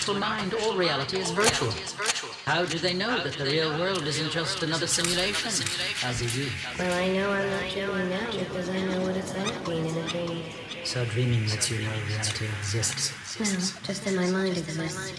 Artificial mind, all reality is virtual. How do they know that the real world isn't just another simulation? As do you. Well, I know I'm not dreaming now because I know what it's like being in a dream. So dreaming lets you know reality exists. No, just in my mind exists.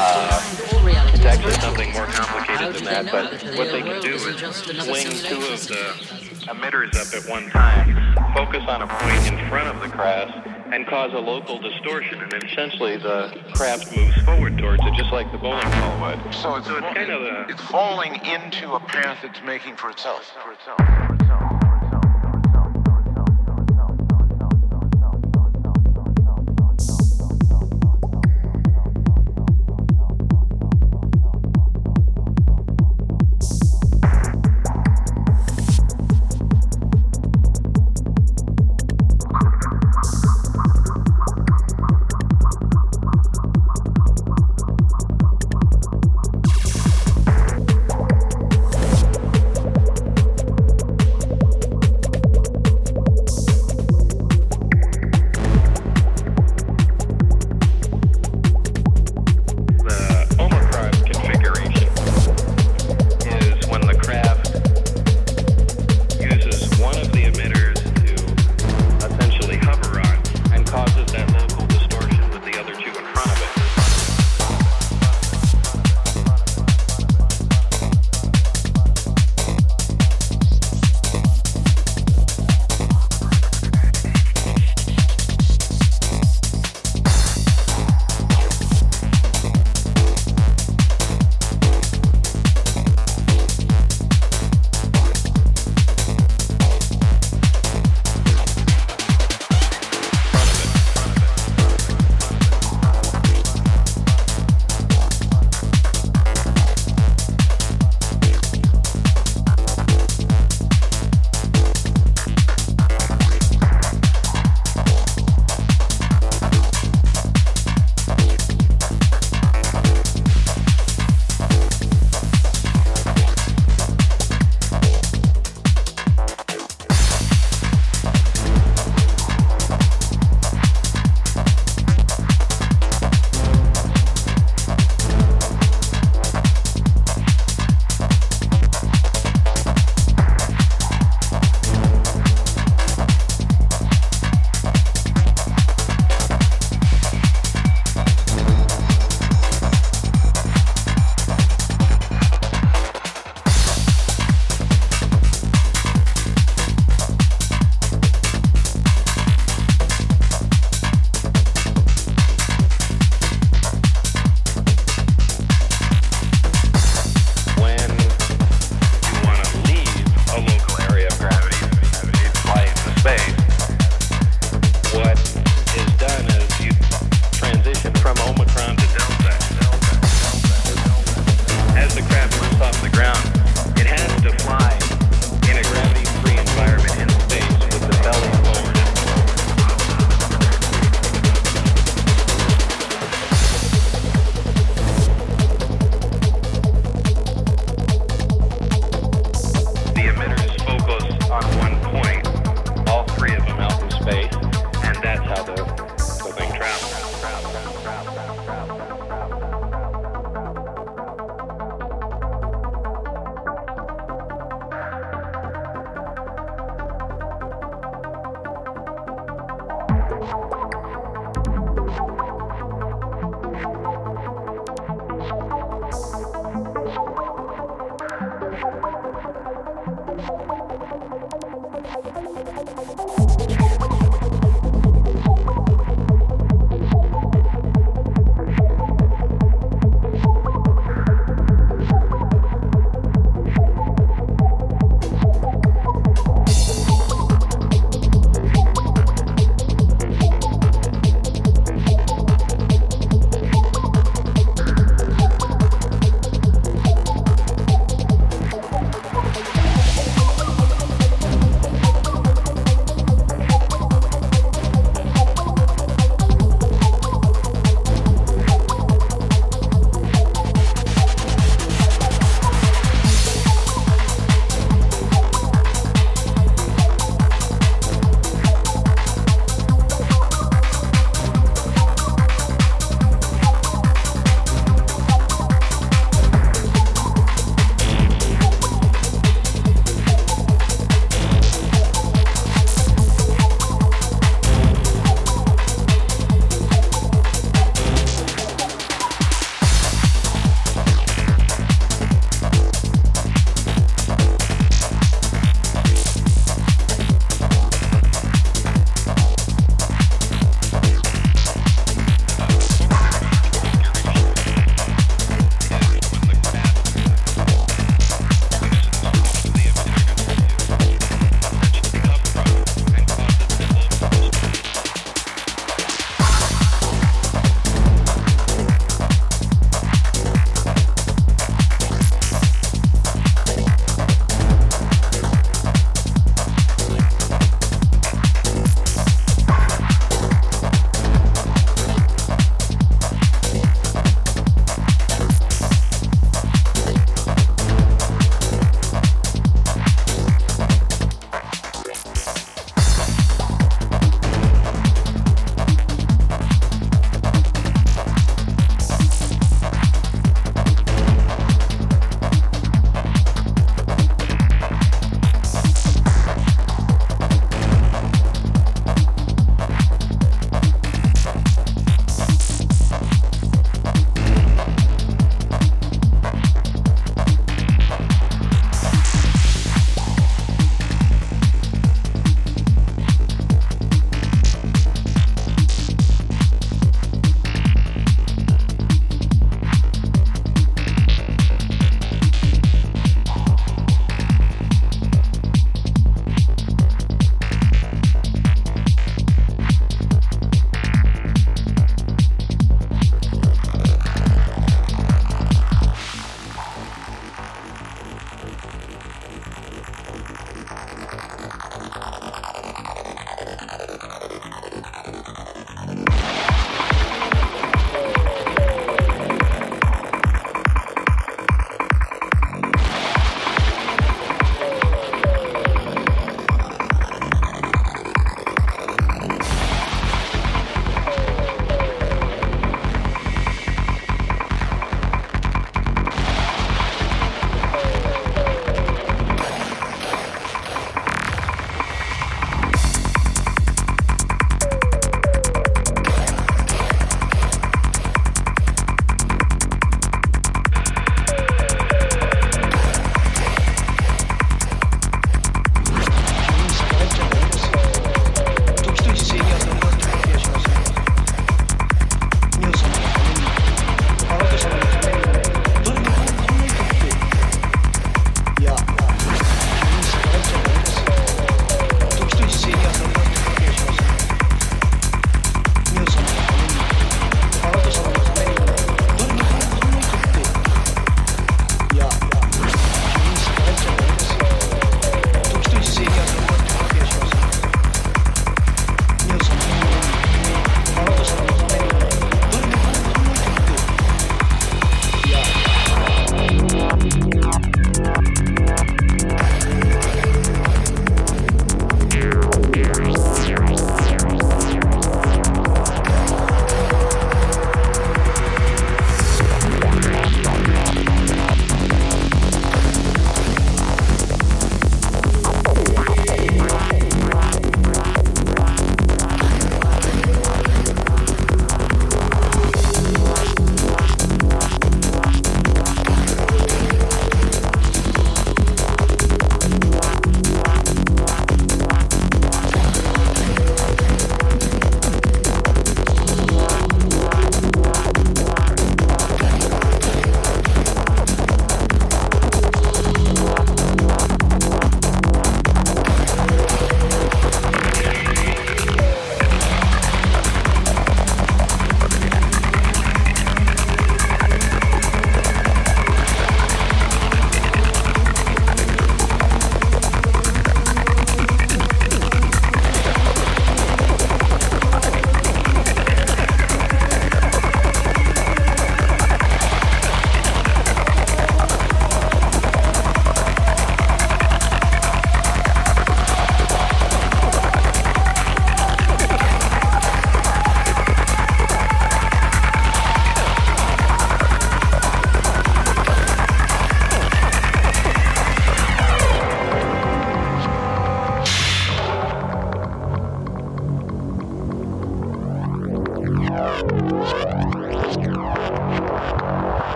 Uh, but what they can do is swing two of the emitters up at one time focus on a point in front of the craft and cause a local distortion, and essentially the craft moves forward towards it, just like the bowling ball would. So it's, So it's kind of a- it's falling into a path it's making for itself. For itself. For itself.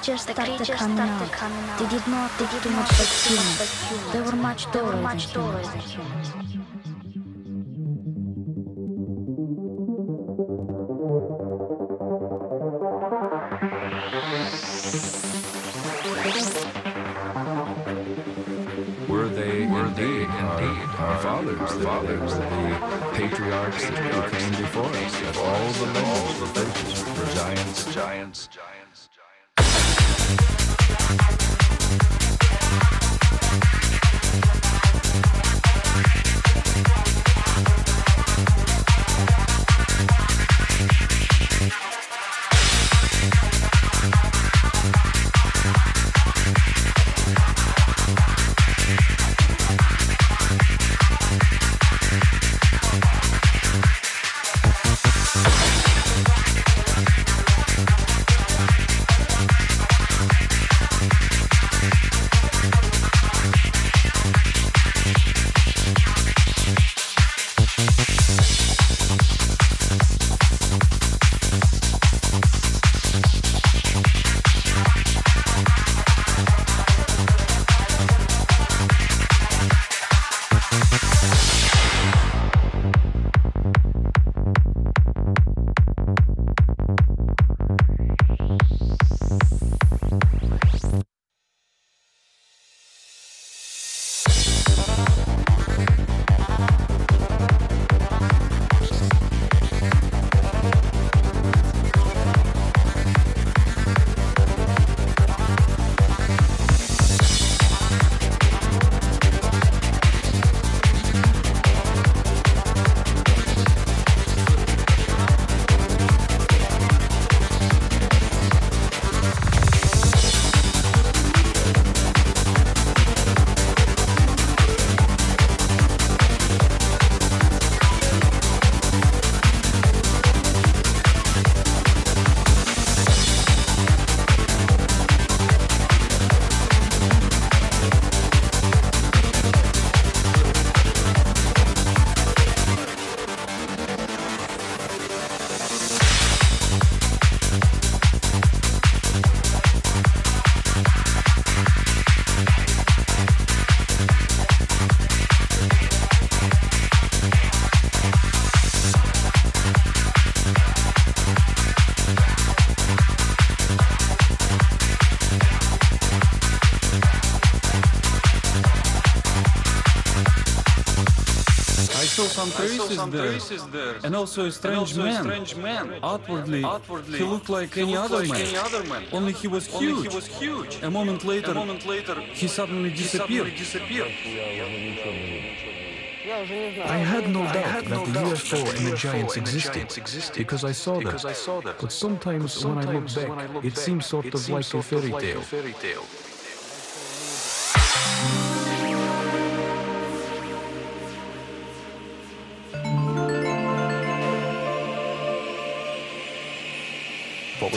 Creatures started coming out. They did not look too much like humans. They were much taller than humans. Were they indeed our, our fathers, the fathers, the patriarchs that came before us? That all the legends of legends were giants, giants, giants. I saw some traces there, and also a strange man. A strange man. Outwardly, Outwardly, he looked like any other man. Only he was huge. A moment later, a moment later, he suddenly disappeared. he disappeared I had no doubt that the UFO and the giants existed because I saw them. But sometimes when I look back, it seems sort of like a fairy tale.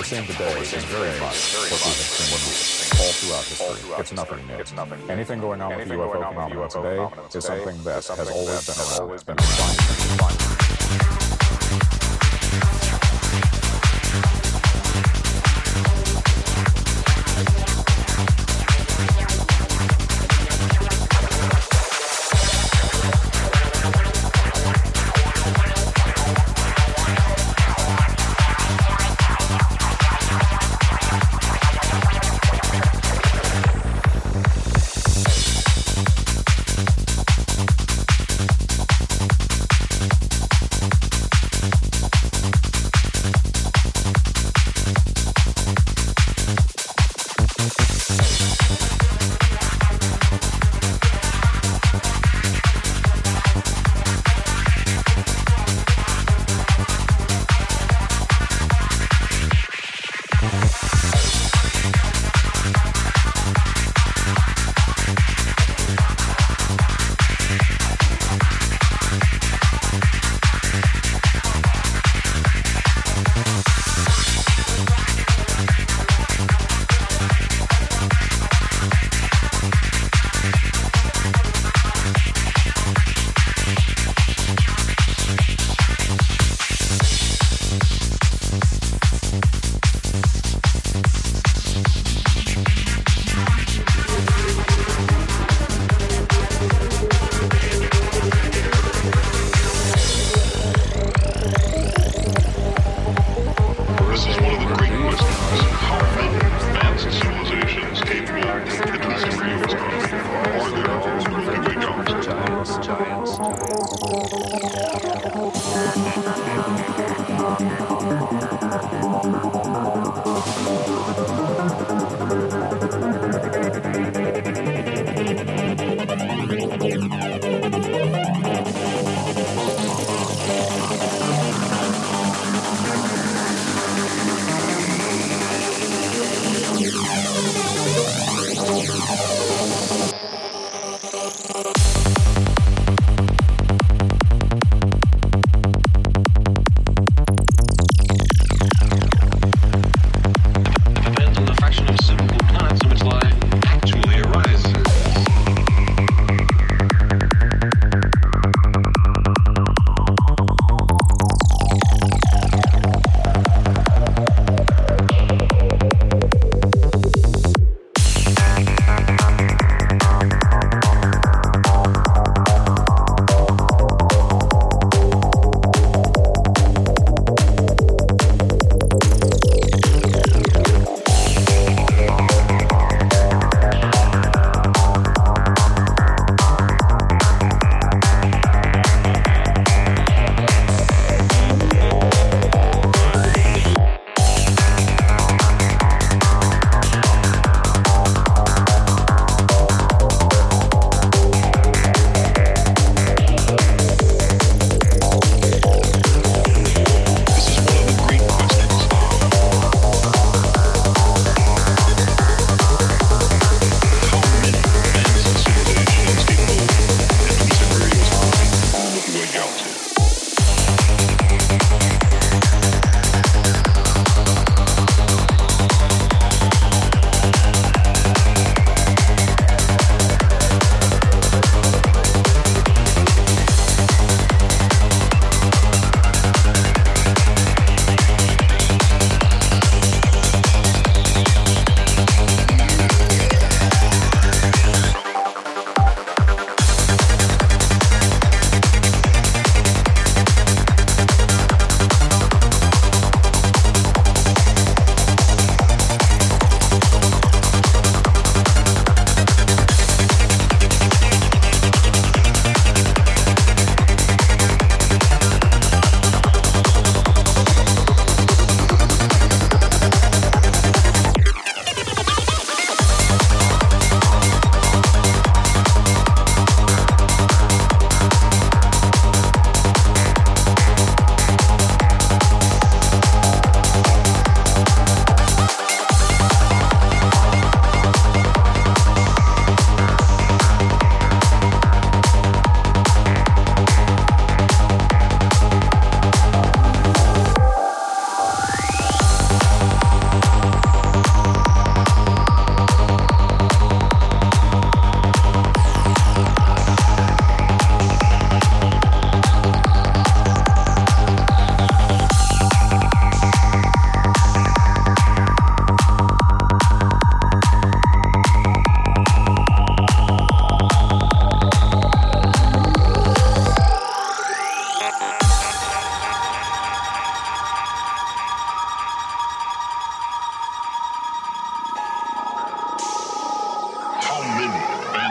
What we're today is very much. What we've been seeing all throughout history. It's nothing new. Anything going on with the UFO phenomenon today is something that has always been around. It's been around.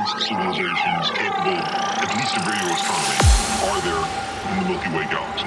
advanced civilizations capable, at least of radio astronomy, are there in the Milky Way galaxy.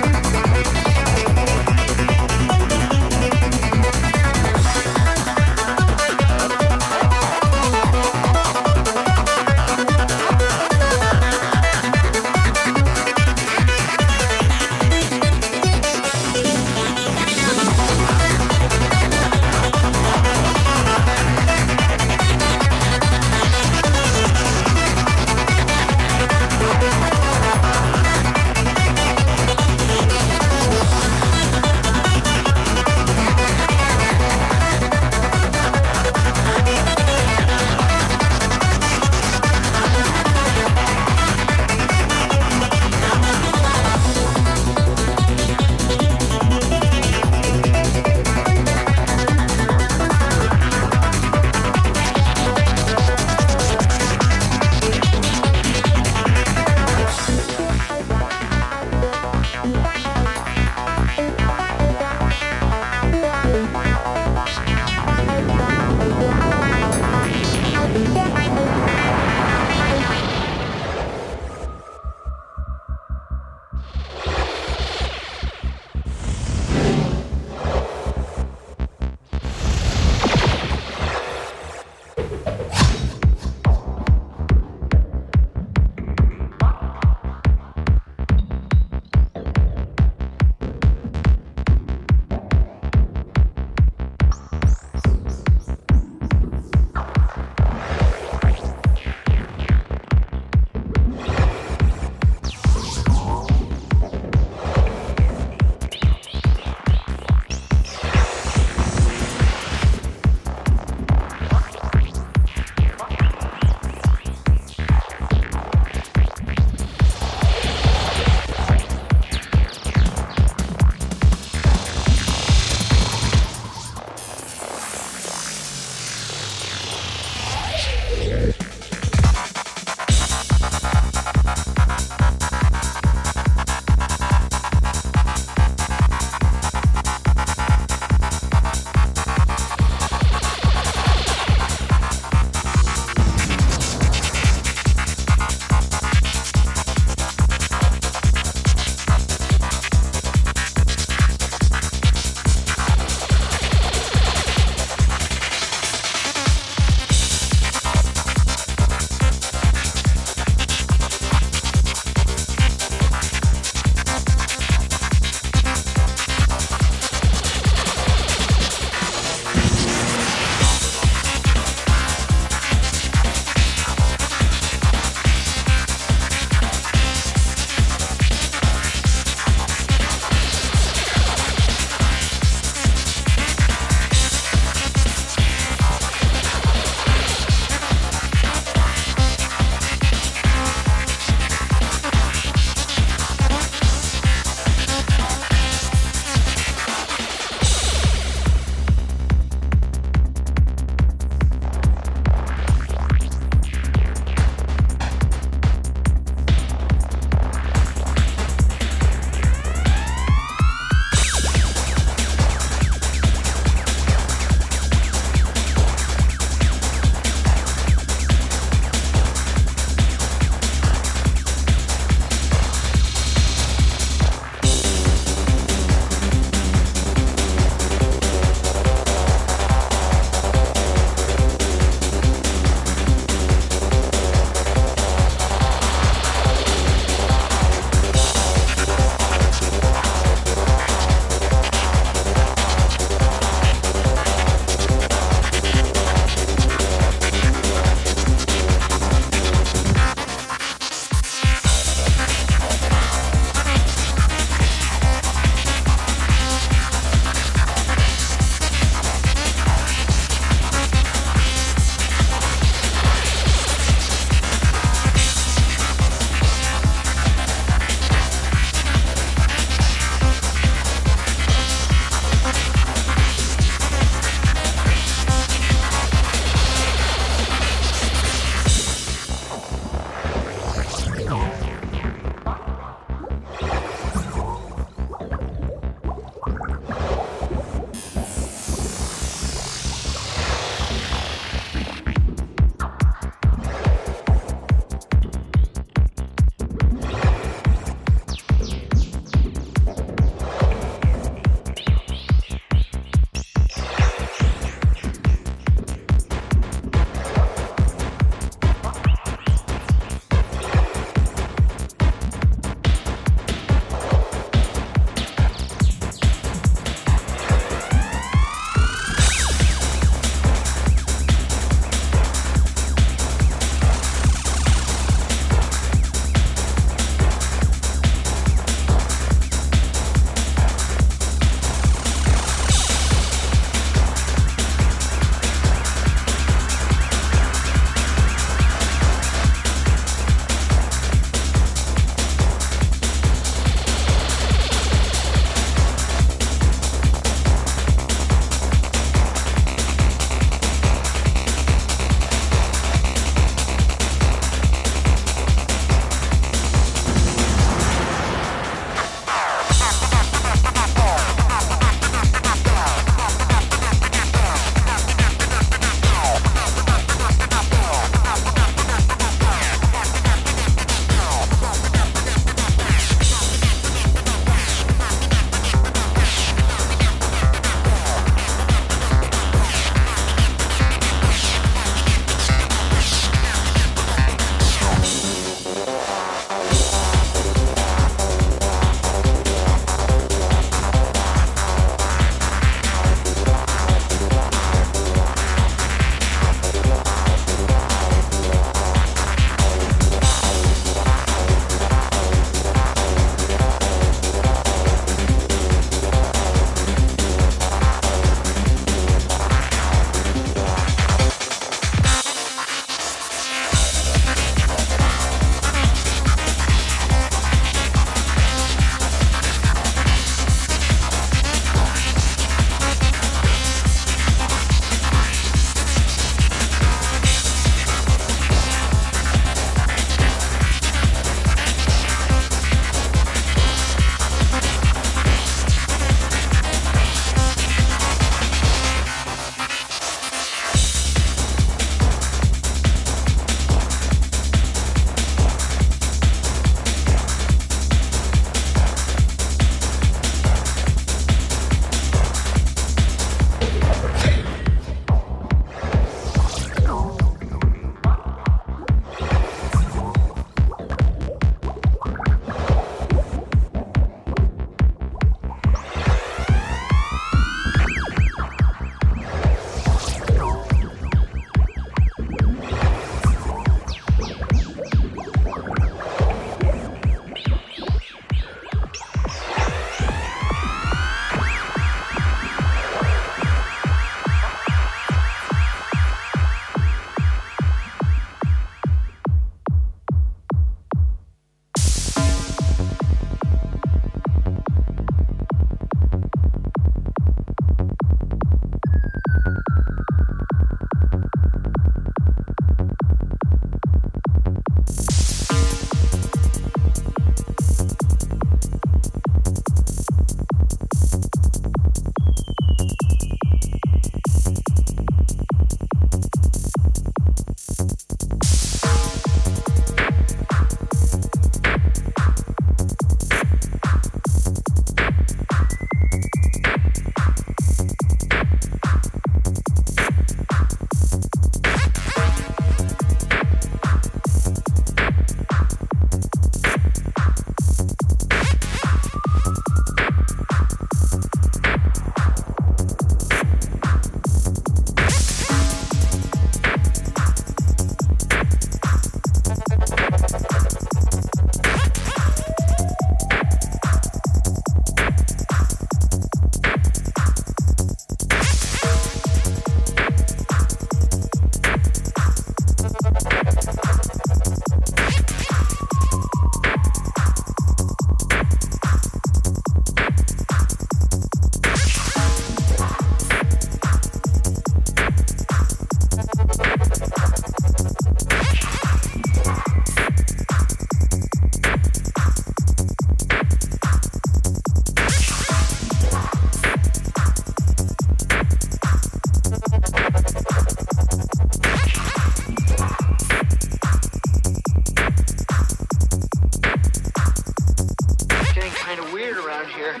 here.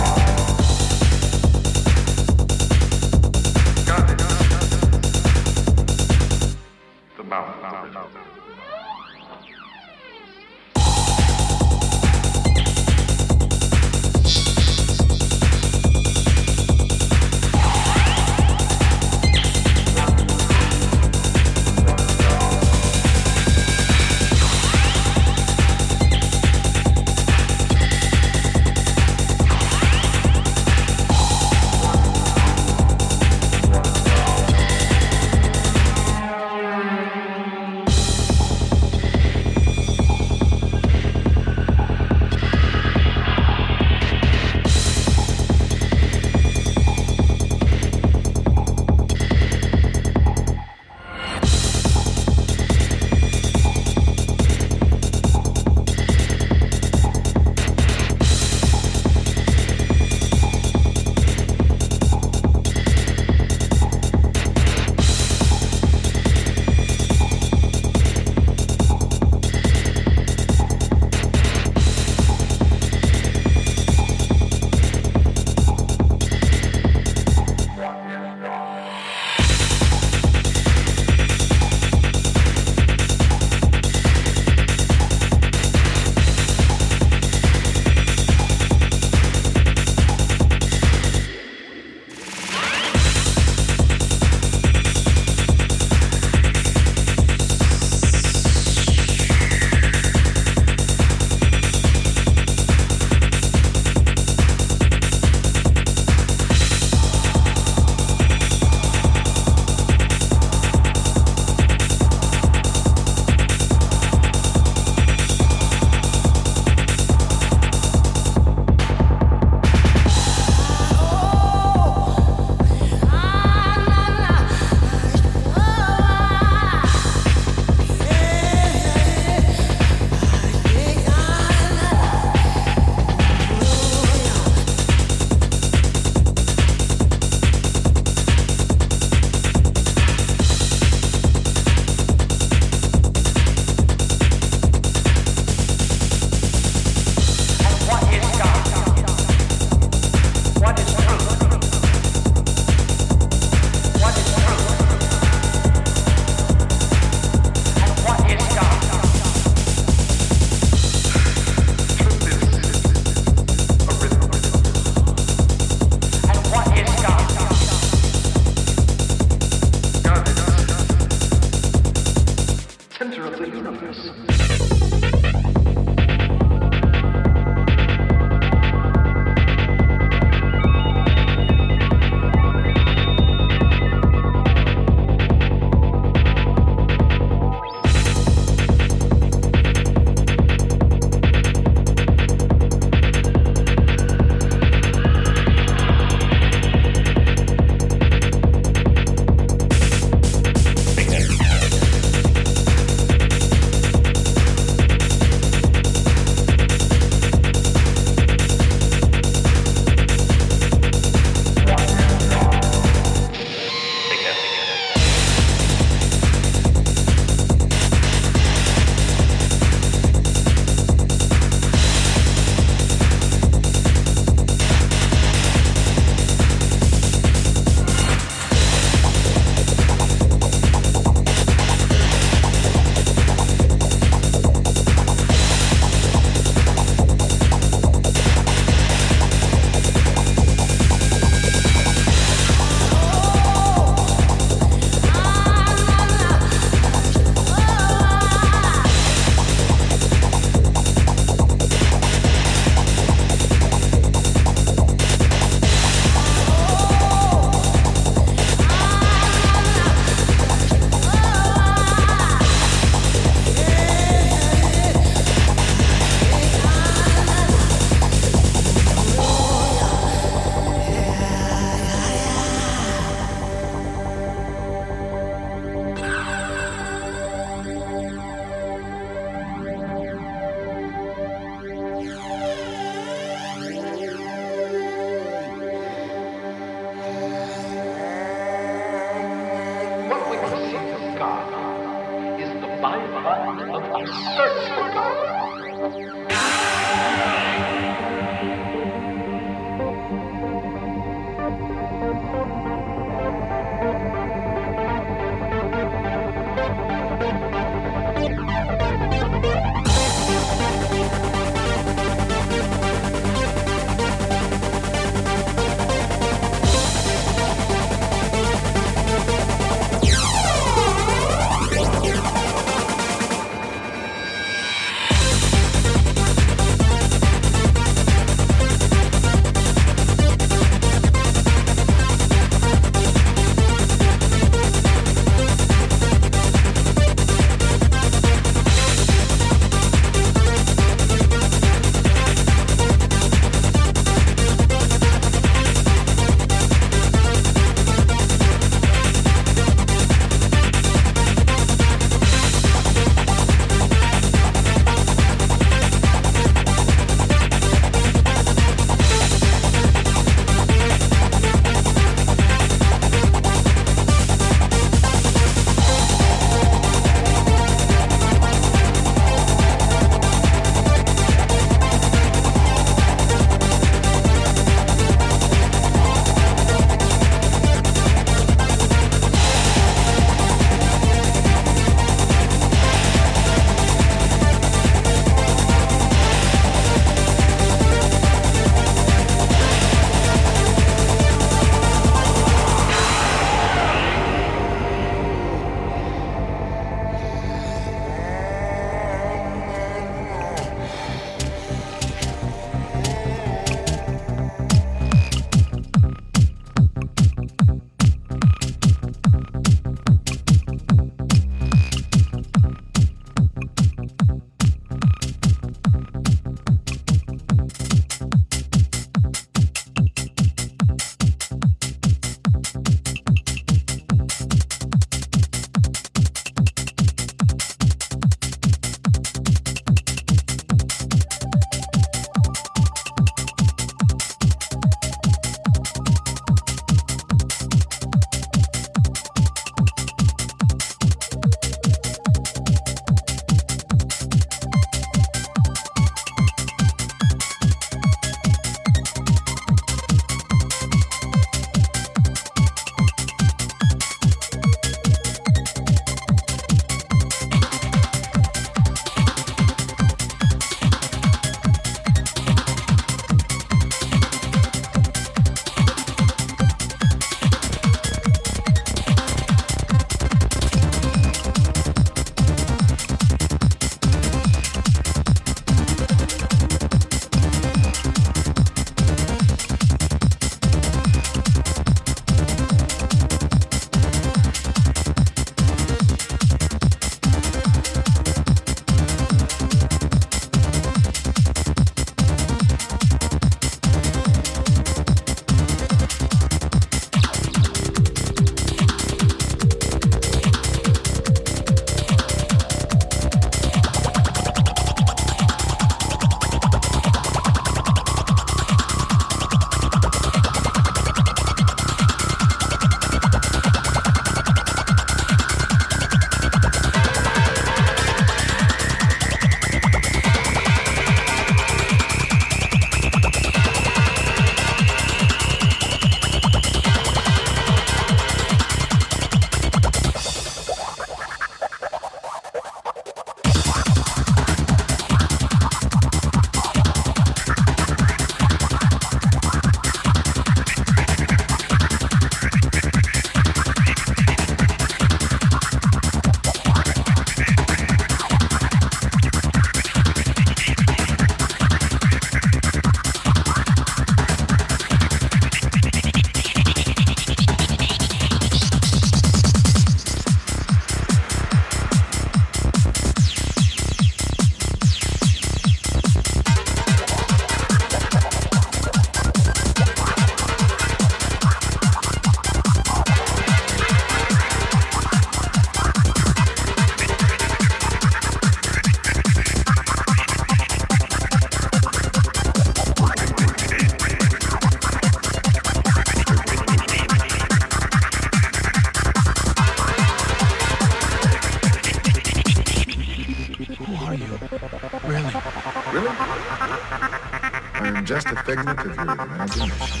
Am just a figment of your imagination.